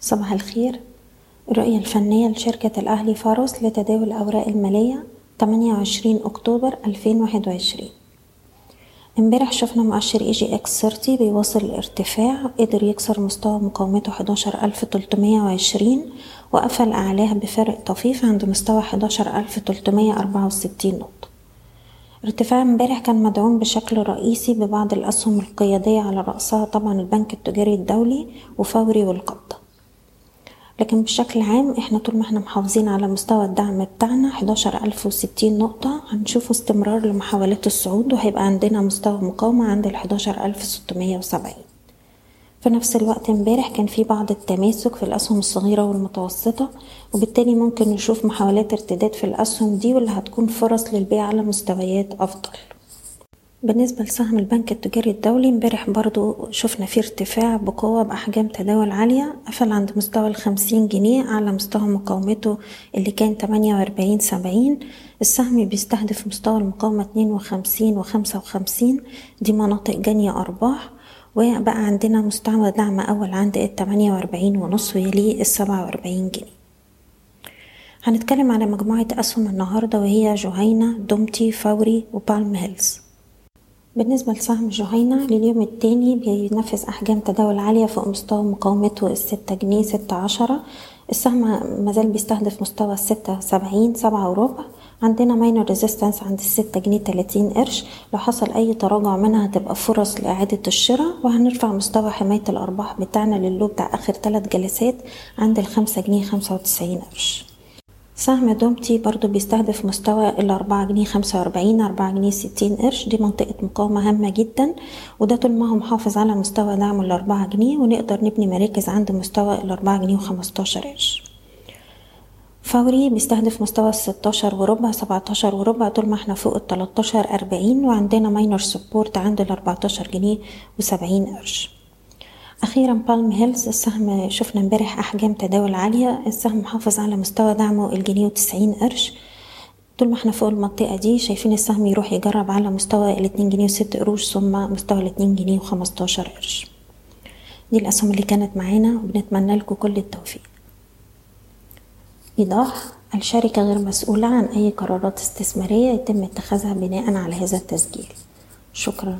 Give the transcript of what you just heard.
صباح الخير. الرؤية الفنية لشركة الأهلي فاروس لتداول الأوراق المالية 28 أكتوبر 2021 امبارح شفنا مؤشر EGX 30 بيواصل الارتفاع قدر يكسر مستوى مقاومته 11320 وقفل أعلاه بفارق طفيف عند مستوى 11364 نقطة. ارتفاع امبارح كان مدعوم بشكل رئيسي ببعض الأسهم القيادية على رأسها طبعا البنك التجاري الدولي وفوري والقبضة لكن بشكل عام إحنا طول ما إحنا محافظين على مستوى الدعم بتاعنا 11060 نقطة هنشوف استمرار لمحاولات الصعود وهيبقى عندنا مستوى مقاومة عند ال 11670 في نفس الوقت امبارح كان في بعض التماسك في الأسهم الصغيرة والمتوسطة وبالتالي ممكن نشوف محاولات ارتداد في الأسهم دي واللي هتكون فرص للبيع على مستويات أفضل. بالنسبة لسهم البنك التجاري الدولي امبارح برضو شفنا فيه ارتفاع بقوة بأحجام تداول عالية قفل عند مستوى الخمسين جنيه على مستوى مقاومته اللي كان تمانية وأربعين سبعين. السهم بيستهدف مستوى المقاومة اتنين وخمسين وخمسة وخمسين دي مناطق جانية أرباح. وبقى عندنا مستوى دعم أول عند التمانية وأربعين ونص ويليه السبعة وأربعين جنيه. هنتكلم على مجموعة أسهم النهاردة وهي جهينة دومتي فوري وبالم هيلز. بالنسبة لسهم جهينة لليوم التاني بينفذ أحجام تداول عالية فوق مستوى مقاومته الستة جنيه ستة عشرة. السهم مازال بيستهدف مستوى الستة سبعين سبعة وربع عندنا minor resistance عند الستة جنيه تلاتين قرش. لو حصل أي تراجع منها هتبقى فرص لإعادة الشراء. وهنرفع مستوى حماية الأرباح بتاعنا للو بتاع آخر تلات جلسات عند الخمسة جنيه خمسة وتسعين قرش. سهم دومتي برضو بيستهدف مستوى الأربعة جنيه خمسة وأربعين أربعة جنيه ستين قرش. دي منطقة مقاومة هامة جدا وده طول ما هو محافظ على مستوى دعم الأربعة جنيه ونقدر نبني مراكز عند مستوى الأربعة جنيه وخمستاشر قرش. فوري بيستهدف مستوى الستاشر وربع سبعتاشر وربع طول ما إحنا فوق التلاتاشر أربعين وعندنا minor support عند الأربعتاشر جنيه وسبعين قرش. أخيرا بالم هيلز السهم شفنا امبارح أحجام تداول عالية. السهم محافظ على مستوى دعمه الجنيه وتسعين قرش. طول ما إحنا فوق المنطقة دي شايفين السهم يروح يجرب على مستوى الاتنين جنيه وست قروش ثم مستوى الاتنين جنيه وخمستاشر قرش. دي الأسهم اللي كانت معانا وبنتمنى لكم كل التوفيق. إيضاح الشركة غير مسؤولة عن أي قرارات استثمارية يتم اتخاذها بناء على هذا التسجيل. شكرا.